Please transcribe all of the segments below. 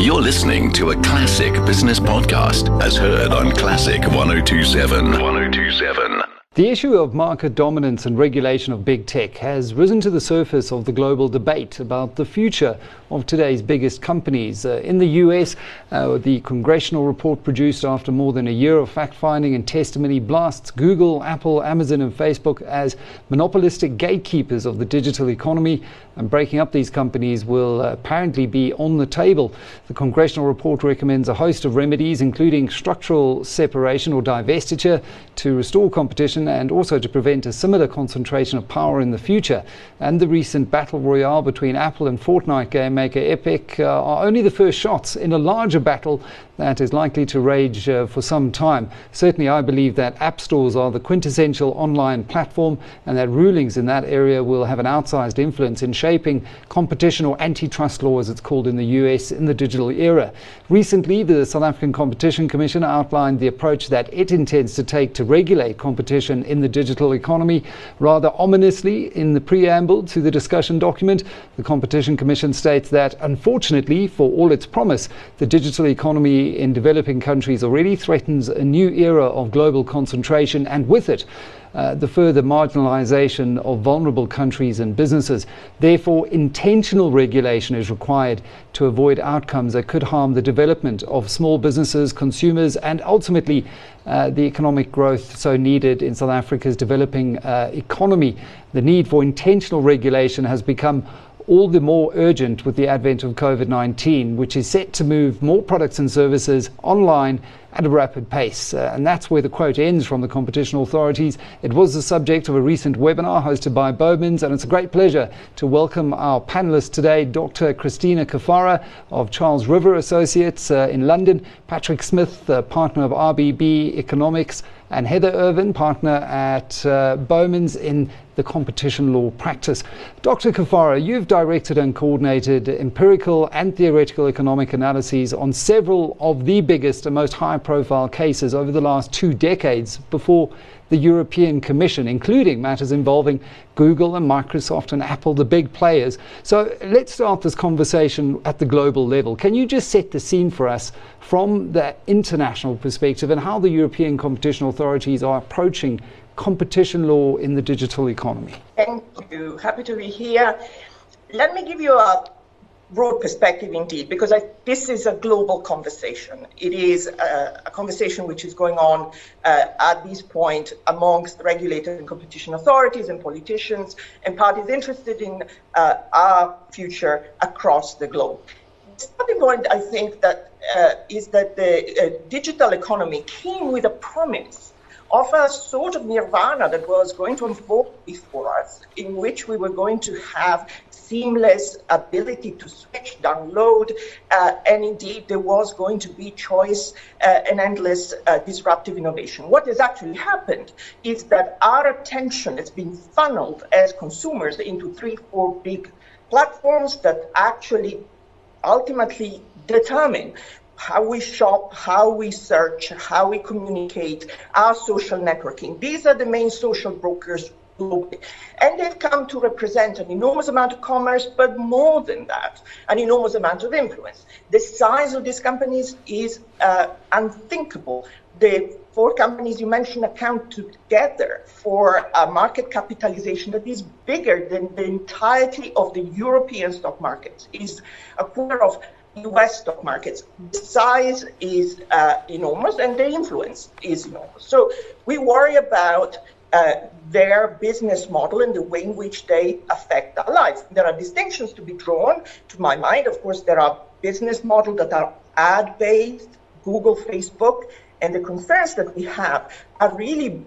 You're listening to a classic business podcast as heard on Classic 1027. 1027. The issue of market dominance and regulation of big tech has risen to the surface of the global debate about the future of today's biggest companies. Uh, in the US, uh, the congressional report produced after more than a year of fact finding and testimony blasts Google, Apple, Amazon, and Facebook as monopolistic gatekeepers of the digital economy, and breaking up these companies will apparently be on the table. The congressional report recommends a host of remedies, including structural separation or divestiture, to restore competition and also to prevent a similar concentration of power in the future. And the recent battle royale between Apple and Fortnite game maker Epic uh, are only the first shots in a larger battle that is likely to rage uh, for some time. Certainly, I believe that app stores are the quintessential online platform and that rulings in that area will have an outsized influence in shaping competition or antitrust law, as it's called in the US, in the digital era. Recently, the South African Competition Commission outlined the approach that it intends to take to regulate competition in the digital economy. Rather ominously, in the preamble to the discussion document, the Competition Commission states that, unfortunately, for all its promise, the digital economy in developing countries already threatens a new era of global concentration and with it uh, the further marginalization of vulnerable countries and businesses. Therefore, intentional regulation is required to avoid outcomes that could harm the development of small businesses, consumers, and ultimately uh, the economic growth so needed in South Africa's developing uh, economy. The need for intentional regulation has become all the more urgent with the advent of COVID 19, which is set to move more products and services online at a rapid pace. Uh, and that's where the quote ends from the competition authorities. It was the subject of a recent webinar hosted by Bowmans, and it's a great pleasure to welcome our panelists today Dr. Cristina Caffarra of Charles River Associates uh, in London, Patrick Smith, uh, partner of RBB Economics and Heather Irvine, partner at uh, Bowmans in the competition law practice. Dr. Caffarra, you've directed and coordinated empirical and theoretical economic analyses on several of the biggest and most high profile cases over the last two decades before the European Commission, including matters involving Google and Microsoft and Apple, the big players. So let's start this conversation at the global level. Can you just set the scene for us from the international perspective and how the European competition authorities are approaching competition law in the digital economy? Thank you. Happy to be here. Let me give you a broad perspective indeed, because I, this is a global conversation. It is a, a conversation which is going on uh, at this point amongst regulators and competition authorities and politicians and parties interested in uh, our future across the globe. The starting point, I think, that uh, is that the uh, digital economy came with a promise of a sort of nirvana that was going to unfold before us, in which we were going to have seamless ability to switch, download, uh, and indeed there was going to be choice uh, and endless uh, disruptive innovation. What has actually happened is that our attention has been funneled as consumers into three, four big platforms that actually ultimately determine how we shop, how we search, how we communicate, our social networking. These are the main social brokers globally. And they've come to represent an enormous amount of commerce, but more than that, an enormous amount of influence. The size of these companies is uh, unthinkable. The four companies you mentioned account together for a market capitalization that is bigger than the entirety of the European stock markets, is a quarter of US stock markets. The size is uh, enormous and the influence is enormous. So we worry about uh, their business model and the way in which they affect our lives. There are distinctions to be drawn. To my mind, of course, there are business models that are ad based, Google, Facebook, and the concerns that we have are really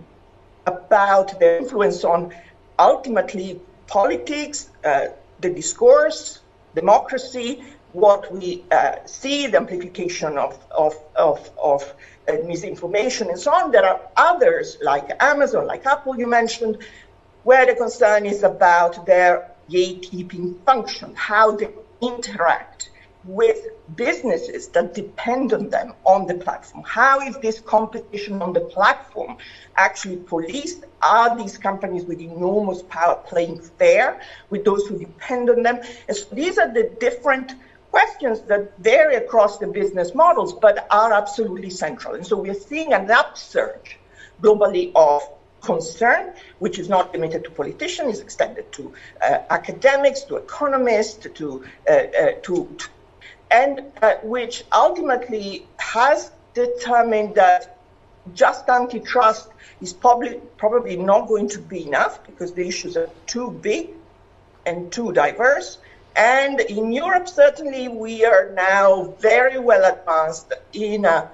about their influence on ultimately politics, uh, the discourse, democracy, what we uh, see, the amplification of, of, of, of uh, misinformation and so on. There are others like Amazon, like Apple, you mentioned, where the concern is about their gatekeeping function, how they interact with businesses that depend on them on the platform. How is this competition on the platform actually policed? Are these companies with enormous power playing fair with those who depend on them? And so these are the different questions that vary across the business models but are absolutely central. And so we're seeing an upsurge globally of concern, which is not limited to politicians, is extended to uh, academics, to economists, to, uh, uh, to, to and uh, which ultimately has determined that just antitrust is probably, probably not going to be enough because the issues are too big and too diverse. And in Europe, certainly, we are now very well advanced in a,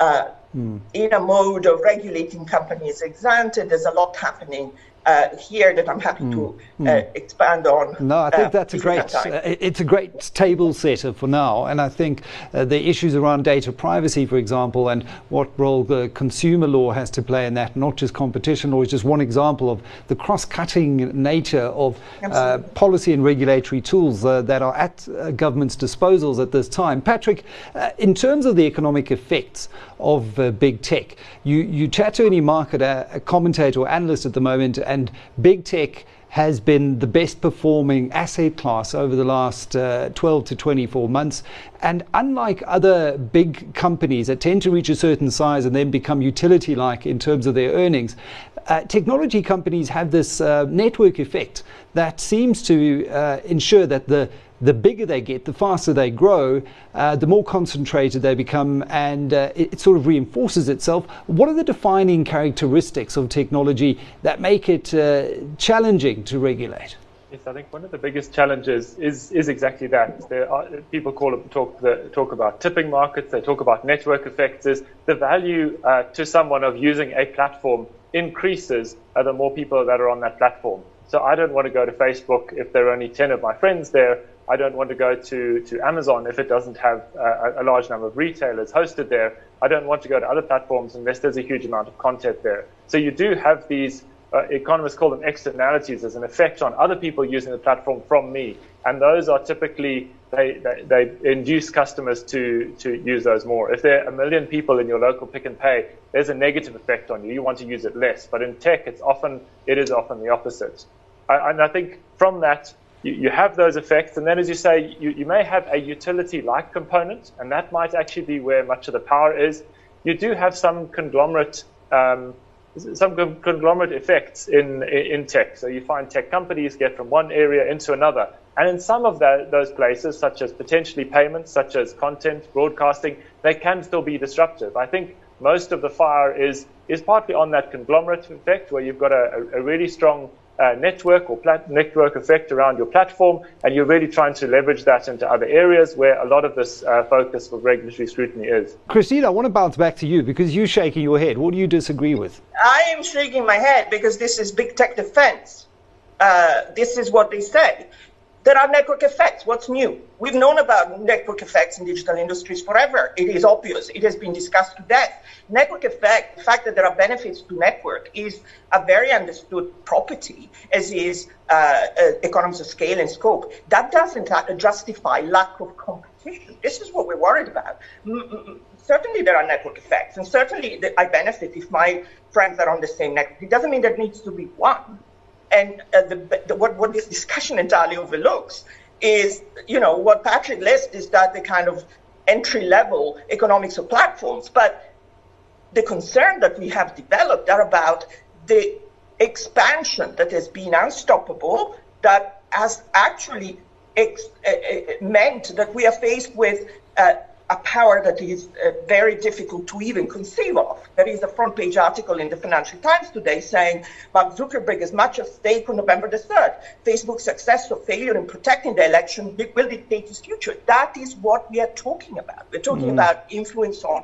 uh, mm. in a mode of regulating companies ex ante. There's a lot happening uh, here that I'm happy to hmm. uh, mm. expand on. No, I think uh, that's a great. Uh, it's a great table setter for now, and I think uh, the issues around data privacy, for example, and what role the consumer law has to play in that, not just competition law, is just one example of the cross-cutting nature of uh, policy and regulatory tools that are at government's disposals at this time. Patrick, in terms of the economic effects of big tech, you you chat to any market commentator or analyst at the moment and big tech has been the best performing asset class over the last uh, 12 to 24 months. And unlike other big companies that tend to reach a certain size and then become utility like in terms of their earnings, uh, technology companies have this uh, network effect that seems to uh, ensure that the the bigger they get, the faster they grow, uh, the more concentrated they become, and uh, it, it, sort of reinforces itself. What are the defining characteristics of technology that make it uh, challenging to regulate? Yes, I think one of the biggest challenges is is exactly that. Are, people call talk the, talk about tipping markets. They talk about network effects. Is the value uh, to someone of using a platform increases uh, the more people that are on that platform. So I don't want to go to Facebook if there are only 10 of my friends there. I don't want to go to, to Amazon if it doesn't have a, a large number of retailers hosted there. I don't want to go to other platforms unless there's a huge amount of content there. So you do have these, uh, economists call them externalities, as an effect on other people using the platform from me. And those are typically, they, they, they induce customers to, to use those more. If there are a million people in your local Pick n Pay, there's a negative effect on you. You want to use it less. But in tech, it's often, it is often the opposite. I, and I think from that, you, you have those effects. And then, as you say, you, you may have a utility like component, and that might actually be where much of the power is. You do have some conglomerate. Um, some conglomerate effects in, in tech. So you find tech companies get from one area into another. And in some of the, those places, such as potentially payments, such as content, broadcasting, they can still be disruptive. I think most of the fire is, is partly on that conglomerate effect where you've got a, a really strong uh, network or plat- network effect around your platform, and you're really trying to leverage that into other areas where a lot of this uh, focus for regulatory scrutiny is. Christine, I want to bounce back to you because you're shaking your head. What do you disagree with? I am shaking my head because this is big tech defense. Uh, this is what they say. There are network effects. What's new? We've known about network effects in digital industries forever. It is obvious. It has been discussed to death. Network effect, the fact that there are benefits to network, is a very understood property, as is uh, uh, economies of scale and scope. That doesn't justify lack of competition. This is what we're worried about. Certainly there are network effects, and certainly I benefit if my friends are on the same network. It doesn't mean there needs to be one. And uh, the, the, what, what this discussion entirely overlooks is, you know, what Patrick lists is that the kind of entry level economics of platforms. But the concern that we have developed are about the expansion that has been unstoppable, that has actually ex- uh, uh meant that we are faced with uh, a power that is uh, very difficult to even conceive of. There is a front page article in the Financial Times today saying Mark Zuckerberg has much at stake on November the 3rd. Facebook's success or failure in protecting the election will dictate his future. That is what we are talking about. We're talking mm. about influence on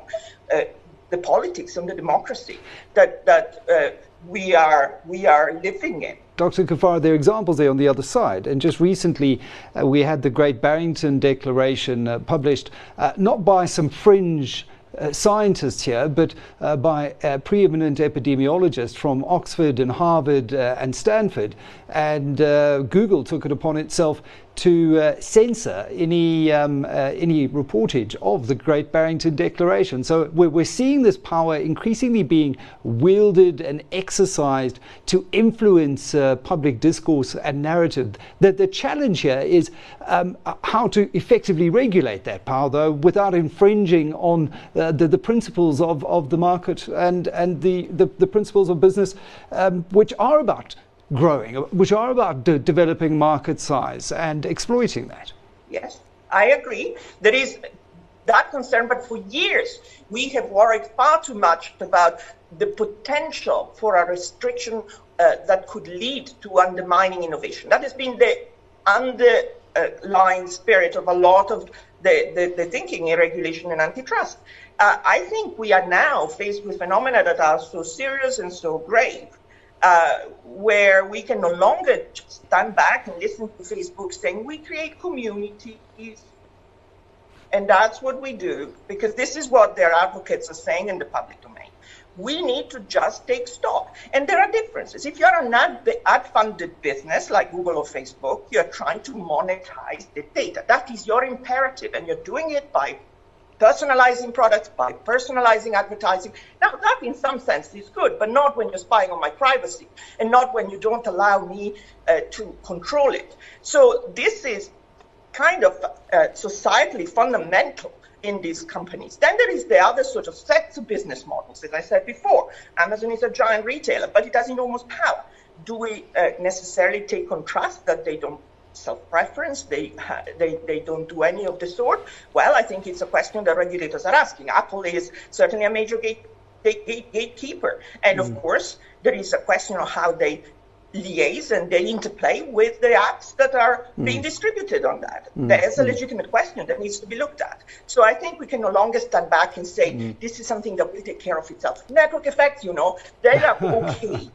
uh, the politics and the democracy that, that uh, we, are, we are living in. Dr. Caffarra, there are examples there on the other side. And just recently, uh, we had the Great Barrington Declaration uh, published uh, not by some fringe uh, scientists here, but uh, by preeminent epidemiologist from Oxford and Harvard uh, and Stanford. And Google took it upon itself to uh, censor any um, uh, any reportage of the Great Barrington Declaration. So we're, we're seeing this power increasingly being wielded and exercised to influence uh, public discourse and narrative. The, the challenge here is um, how to effectively regulate that power, though, without infringing on uh, the, the principles of, of the market and and the, the, the principles of business, um, which are about growing, which are about de- developing market size and exploiting that. Yes, I agree. There is that concern, but for years we have worried far too much about the potential for a restriction uh, that could lead to undermining innovation. That has been the underlying spirit of a lot of the, the, the thinking in regulation and antitrust. Uh, I think we are now faced with phenomena that are so serious and so grave uh, where we can no longer stand back and listen to Facebook saying we create communities. And that's what we do, because this is what their advocates are saying in the public domain. We need to just take stock. And there are differences. If you're an ad, ad funded business like Google or Facebook, you're trying to monetize the data. That is your imperative, and you're doing it by personalizing products, by personalizing advertising. Now, that in some sense is good, but not when you're spying on my privacy and not when you don't allow me uh, to control it. So, this is kind of uh, societally fundamental in these companies. Then there is the other sort of sets of business models. As I said before, Amazon is a giant retailer, but it has enormous power. Do we uh, necessarily take on trust that they don't self-preference. They, they, they don't do any of the sort. Well, I think it's a question that regulators are asking. Apple is certainly a major gate, gate, gate, gatekeeper. And mm. of course, there is a question of how they liaise and they interplay with the apps that are mm. being distributed on that. Mm. That is a mm. legitimate question that needs to be looked at. So I think we can no longer stand back and say mm. this is something that will take care of itself. Network effects, you know, they are okay.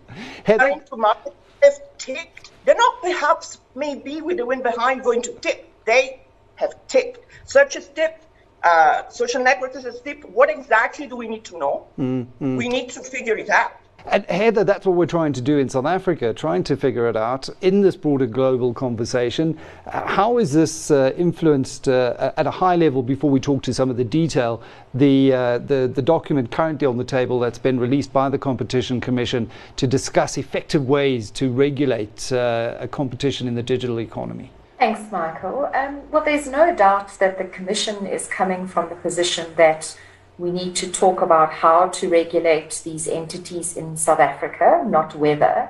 Market have ticked. They're not perhaps maybe with the wind behind going to tip. They have tipped. Search has tipped. Uh, social networks has tipped. What exactly do we need to know? Mm-hmm. We need to figure it out. And Heather, that's what we're trying to do in South Africa, trying to figure it out in this broader global conversation. Uh, how is this uh, influenced uh, at a high level before we talk to some of the detail? The, uh, the, the document currently on the table that's been released by the Competition Commission to discuss effective ways to regulate uh, a competition in the digital economy. Thanks, Michael. Um, well, there's no doubt that the Commission is coming from the position that we need to talk about how to regulate these entities in South Africa, not whether.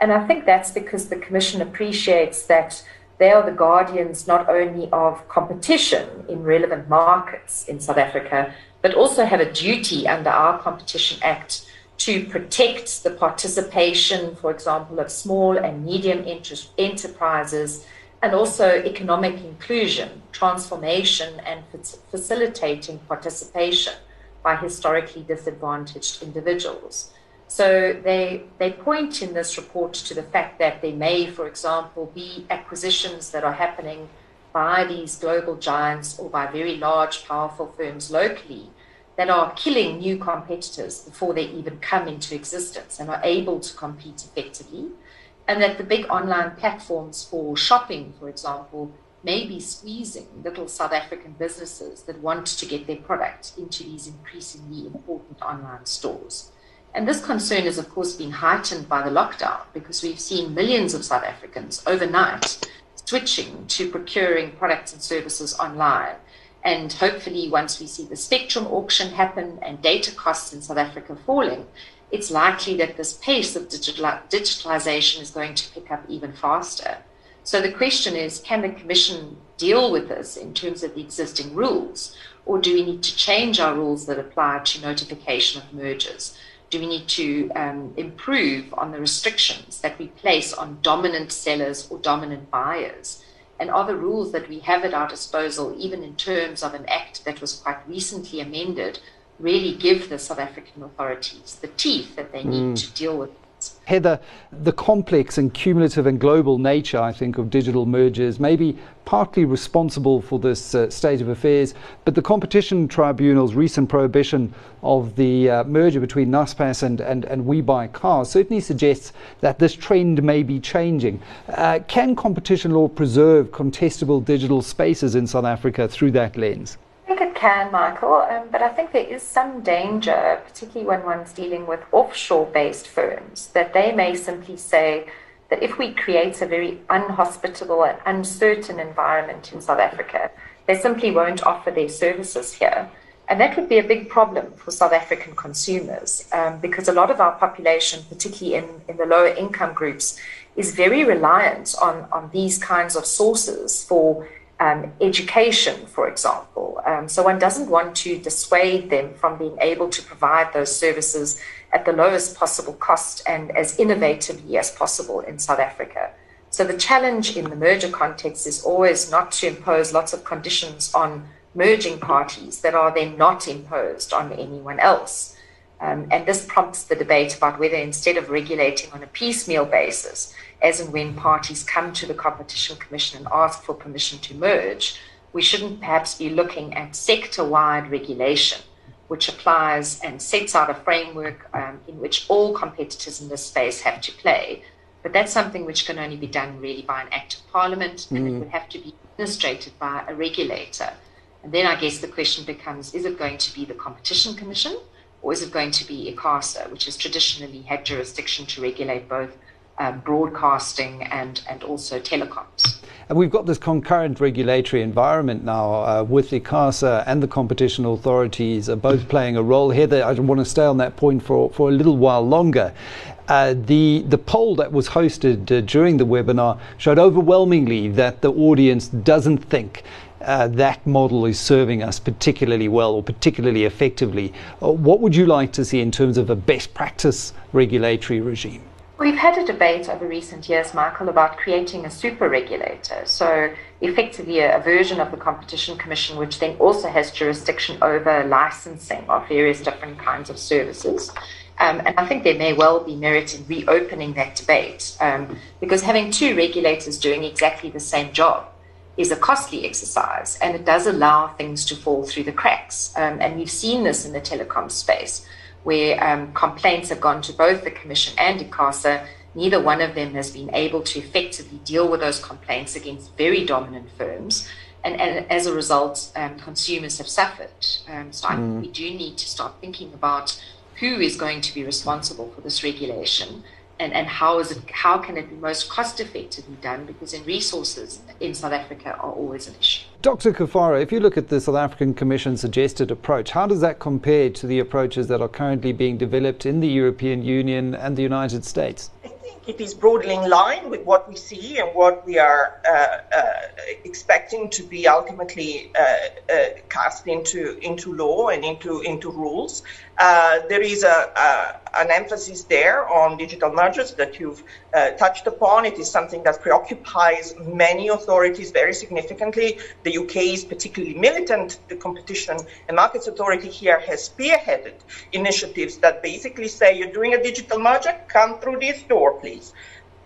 And I think that's because the Commission appreciates that they are the guardians not only of competition in relevant markets in South Africa, but also have a duty under our Competition Act to protect the participation, for example, of small and medium enterprises and also economic inclusion, transformation, and facilitating participation by historically disadvantaged individuals. So they, they point in this report to the fact that there may, for example, be acquisitions that are happening by these global giants or by very large, powerful firms locally that are killing new competitors before they even come into existence and are able to compete effectively and that the big online platforms for shopping, for example, may be squeezing little South African businesses that want to get their product into these increasingly important online stores. And this concern has, of course, been heightened by the lockdown because we've seen millions of South Africans overnight switching to procuring products and services online. And hopefully, once we see the spectrum auction happen and data costs in South Africa falling, it's likely that this pace of digital, digitalization is going to pick up even faster. So the question is can the Commission deal with this in terms of the existing rules? Or do we need to change our rules that apply to notification of mergers? Do we need to um, improve on the restrictions that we place on dominant sellers or dominant buyers? And are the rules that we have at our disposal, even in terms of an act that was quite recently amended, really give the South African authorities the teeth that they need mm. to deal with Heather, the complex and cumulative and global nature, I think, of digital mergers may be partly responsible for this uh, state of affairs, but the Competition Tribunal's recent prohibition of the uh, merger between Naspers and, and, and We Buy Cars certainly suggests that this trend may be changing. Uh, can competition law preserve contestable digital spaces in South Africa through that lens? Can, Michael, um, but I think there is some danger, particularly when one's dealing with offshore based firms, that they may simply say, that if we create a very unhospitable and uncertain environment in South Africa, they simply won't offer their services here. And that would be a big problem for South African consumers um, because a lot of our population, particularly in, in the lower income groups, is very reliant on, on these kinds of sources for um, education, for example. Um, so one doesn't want to dissuade them from being able to provide those services at the lowest possible cost and as innovatively as possible in South Africa. So the challenge in the merger context is always not to impose lots of conditions on merging parties that are then not imposed on anyone else. Um, and this prompts the debate about whether instead of regulating on a piecemeal basis, as and when parties come to the Competition Commission and ask for permission to merge, we shouldn't perhaps be looking at sector wide regulation which applies and sets out a framework um, in which all competitors in this space have to play. But that's something which can only be done really by an act of parliament, and mm. it would have to be administrated by a regulator. And then I guess the question becomes is it going to be the Competition Commission or is it going to be ICASA, which has traditionally had jurisdiction to regulate both um, broadcasting and, and also telecoms? And we've got this concurrent regulatory environment now uh, with ICASA and the competition authorities are both playing a role here. I want to stay on that point for, for a little while longer. Uh, the the poll that was hosted uh, during the webinar showed overwhelmingly that the audience doesn't think uh, that model is serving us particularly well or particularly effectively. Uh, what would you like to see in terms of a best practice regulatory regime? We've had a debate over recent years, Michael, about creating a super regulator. So, effectively, a, version of the Competition Commission, which then also has jurisdiction over licensing of various different kinds of services. Um, and I think there may well be merit in reopening that debate um, because having two regulators doing exactly the same job is a costly exercise and it does allow things to fall through the cracks. Um, and we've seen this in the telecom space where um, complaints have gone to both the Commission and ICASA. Neither one of them has been able to effectively deal with those complaints against very dominant firms. And, and as a result, um, consumers have suffered. Um, so mm. I think mm. we do need to start thinking about who is going to be responsible for this regulation and, and how is it how can it be most cost effectively done because in resources in South Africa are always an issue. Dr. Caffarra, if you look at the South African Commission suggested approach, how does that compare to the approaches that are currently being developed in the European Union and the United States? It is broadly in line with what we see and what we are uh, uh, expecting to be ultimately uh, uh cast into into law and into into rules. Uh, there is a, a, an emphasis there on digital mergers that you've touched upon. It is something that preoccupies many authorities very significantly. The UK is particularly militant. The Competition and Markets Authority here has spearheaded initiatives that basically say you're doing a digital merger, come through this door, please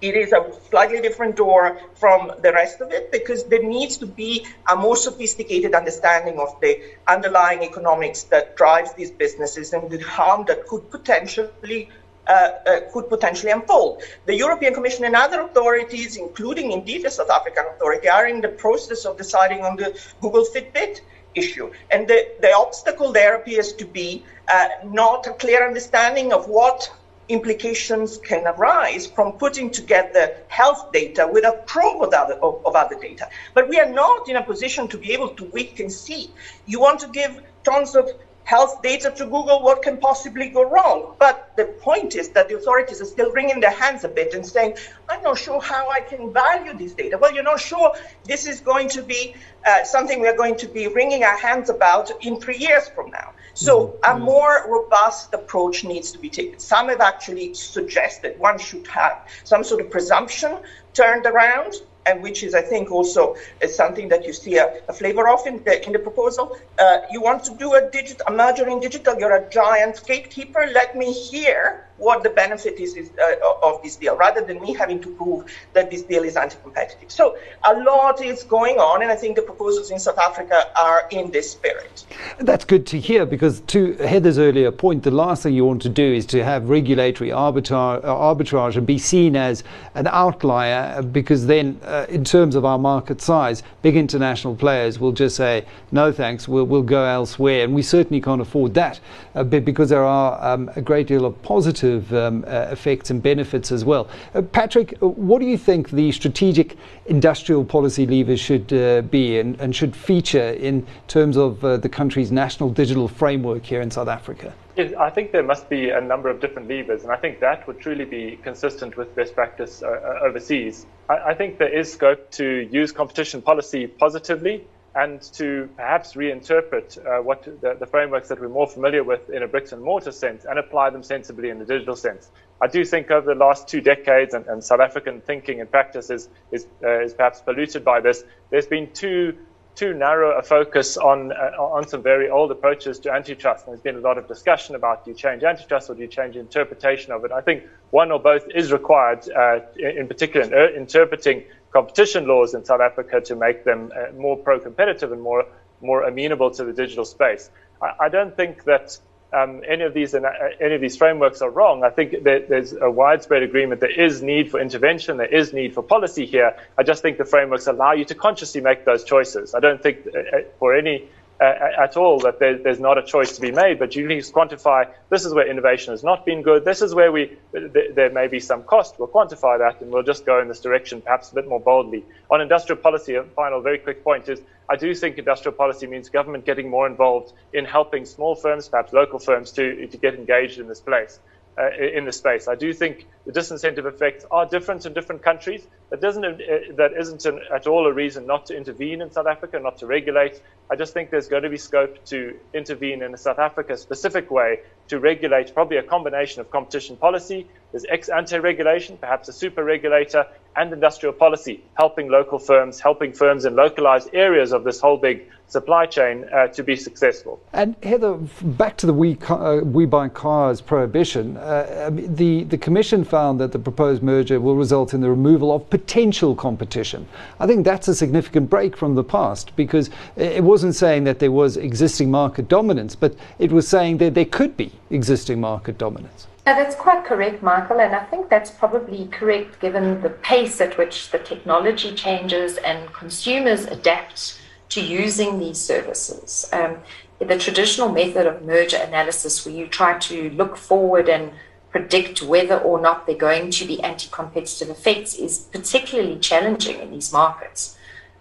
it is a slightly different door from the rest of it because there needs to be a more sophisticated understanding of the underlying economics that drives these businesses and the harm that could potentially uh, uh, could potentially unfold. The European Commission and other authorities, including indeed the South African authority, are in the process of deciding on the Google Fitbit issue. And the, the obstacle there appears to be uh, not a clear understanding of what implications can arise from putting together health data with a probe of other, of, of other data. But we are not in a position to be able to wait and see. You want to give tons of health data to Google, what can possibly go wrong? But the point is that the authorities are still wringing their hands a bit and saying, I'm not sure how I can value this data. Well, you're not sure this is going to be uh, something we're going to be wringing our hands about in three years from now. So mm-hmm. a more robust approach needs to be taken. Some have actually suggested one should have some sort of presumption turned around and which is, I think, also something that you see a, a flavor of in the, in the proposal. Uh, you want to do a, a merger in digital, you're a giant gatekeeper. Let me hear what the benefit is, is uh, of this deal, rather than me having to prove that this deal is anti-competitive. So a lot is going on, and I think the proposals in South Africa are in this spirit. That's good to hear because, to Heather's earlier point, the last thing you want to do is to have regulatory arbitrage, uh, arbitrage and be seen as an outlier, because then, uh, in terms of our market size, big international players will just say, "No, thanks, we'll, we'll go elsewhere," and we certainly can't afford that, uh, because there are um, a great deal of positive um, uh, effects and benefits as well. Uh, Patrick, what do you think the strategic industrial policy levers should be and, and, should feature in terms of the country's national digital framework here in South Africa? I think there must be a number of different levers, and I think that would truly be consistent with best practice uh, uh, overseas. I, I, think there is scope to use competition policy positively and to perhaps reinterpret uh, what the, the, frameworks that we're more familiar with in a bricks and mortar sense and apply them sensibly in the digital sense. I do think over the last two decades, and, and South African thinking and practice is, is, uh, is perhaps polluted by this, there's been too too narrow a focus on uh, on some very old approaches to antitrust. And there's been a lot of discussion about do you change antitrust or do you change interpretation of it. I think one or both is required, uh, in, particular in uh, interpreting competition laws in South Africa to make them uh, more pro-competitive and more more amenable to the digital space. I, I don't think that um, any of these uh, any of these frameworks are wrong. I think there's a widespread agreement. There is need for intervention. There is need for policy here. I just think the frameworks allow you to consciously make those choices. I don't think uh, uh, for any at all that there, there's not a choice to be made, but you need to quantify this is where innovation has not been good. This is where we th- there may be some cost. We'll quantify that and we'll just go in this direction perhaps a bit more boldly. On industrial policy, a final very quick point is I do think industrial policy means government getting more involved in helping small firms, perhaps local firms, to, to get engaged in this place uh, in the space. I do think the disincentive effects are different in different countries. That doesn't uh, that isn't an, at all a reason not to intervene in South Africa, not to regulate. I just think there's going to be scope to intervene in a South Africa specific way to regulate probably a combination of competition policy, there's ex ante regulation, perhaps a super regulator, and industrial policy, helping local firms, helping firms in localized areas of this whole big supply chain uh, to be successful. And Heather, back to the We, uh, we Buy Cars prohibition, uh, the, the Commission found that the proposed merger will result in the removal of potential competition. I think that's a significant break from the past because it wasn't saying that there was existing market dominance, but it was saying that there could be existing market dominance. Yeah, that's quite correct, Michael, and I think that's probably correct given the pace at which the technology changes and consumers adapt to using these services. Um, the traditional method of merger analysis, where you try to look forward and predict whether or not they're going to be anti competitive effects, is particularly challenging in these markets.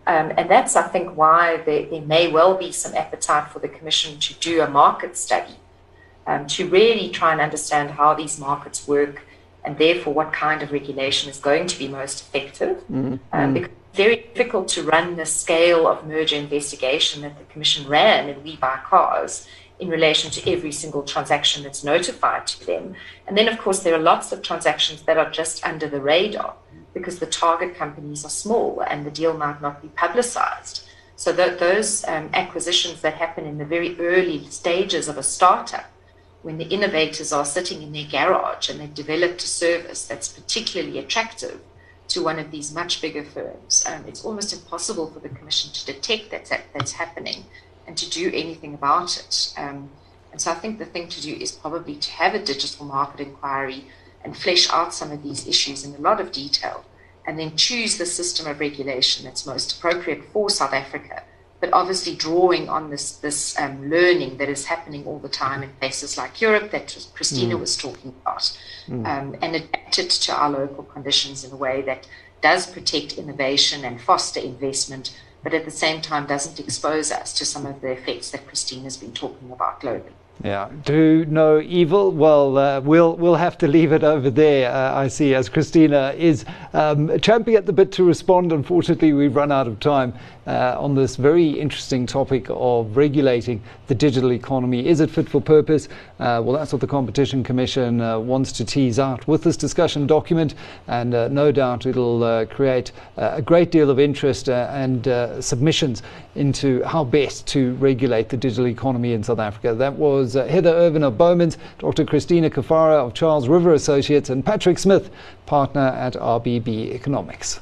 Um, and that's, I think, why there, there, may well be some appetite for the Commission to do a market study um, to really try and understand how these markets work and therefore what kind of regulation is going to be most effective. Mm-hmm. Um, because it's very difficult to run the scale of merger investigation that the Commission ran in We Buy Cars in relation to every single transaction that's notified to them. And then, of course, there are lots of transactions that are just under the radar because the target companies are small and the deal might not be publicized. So, th- those um, acquisitions that happen in the very early stages of a startup when the innovators are sitting in their garage and they've developed a service that's particularly attractive to one of these much bigger firms, um, it's almost impossible for the Commission to detect that, that that's happening and to do anything about it. Um, and so I think the thing to do is probably to have a digital market inquiry and flesh out some of these issues in a lot of detail and then choose the system of regulation that's most appropriate for South Africa but obviously drawing on this this um, learning that is happening all the time in places like Europe that Cristina mm. was talking about, mm. um, and adapt it to our local conditions in a way that does protect innovation and foster investment, but at the same time doesn't expose us to some of the effects that Cristina's been talking about globally. Yeah, do no evil. Well, uh, we'll we'll have to leave it over there. Uh, I see, as Cristina is um, champing at the bit to respond. Unfortunately, we've run out of time uh, on this very interesting topic of regulating the digital economy. Is it fit for purpose? Uh, well, that's what the Competition Commission uh, wants to tease out with this discussion document, and uh, no doubt it'll create a great deal of interest and submissions into how best to regulate the digital economy in South Africa. That was uh, Heather Irvine of Bowmans, Dr. Cristina Caffarra of Charles River Associates, and Patrick Smith, partner at RBB Economics.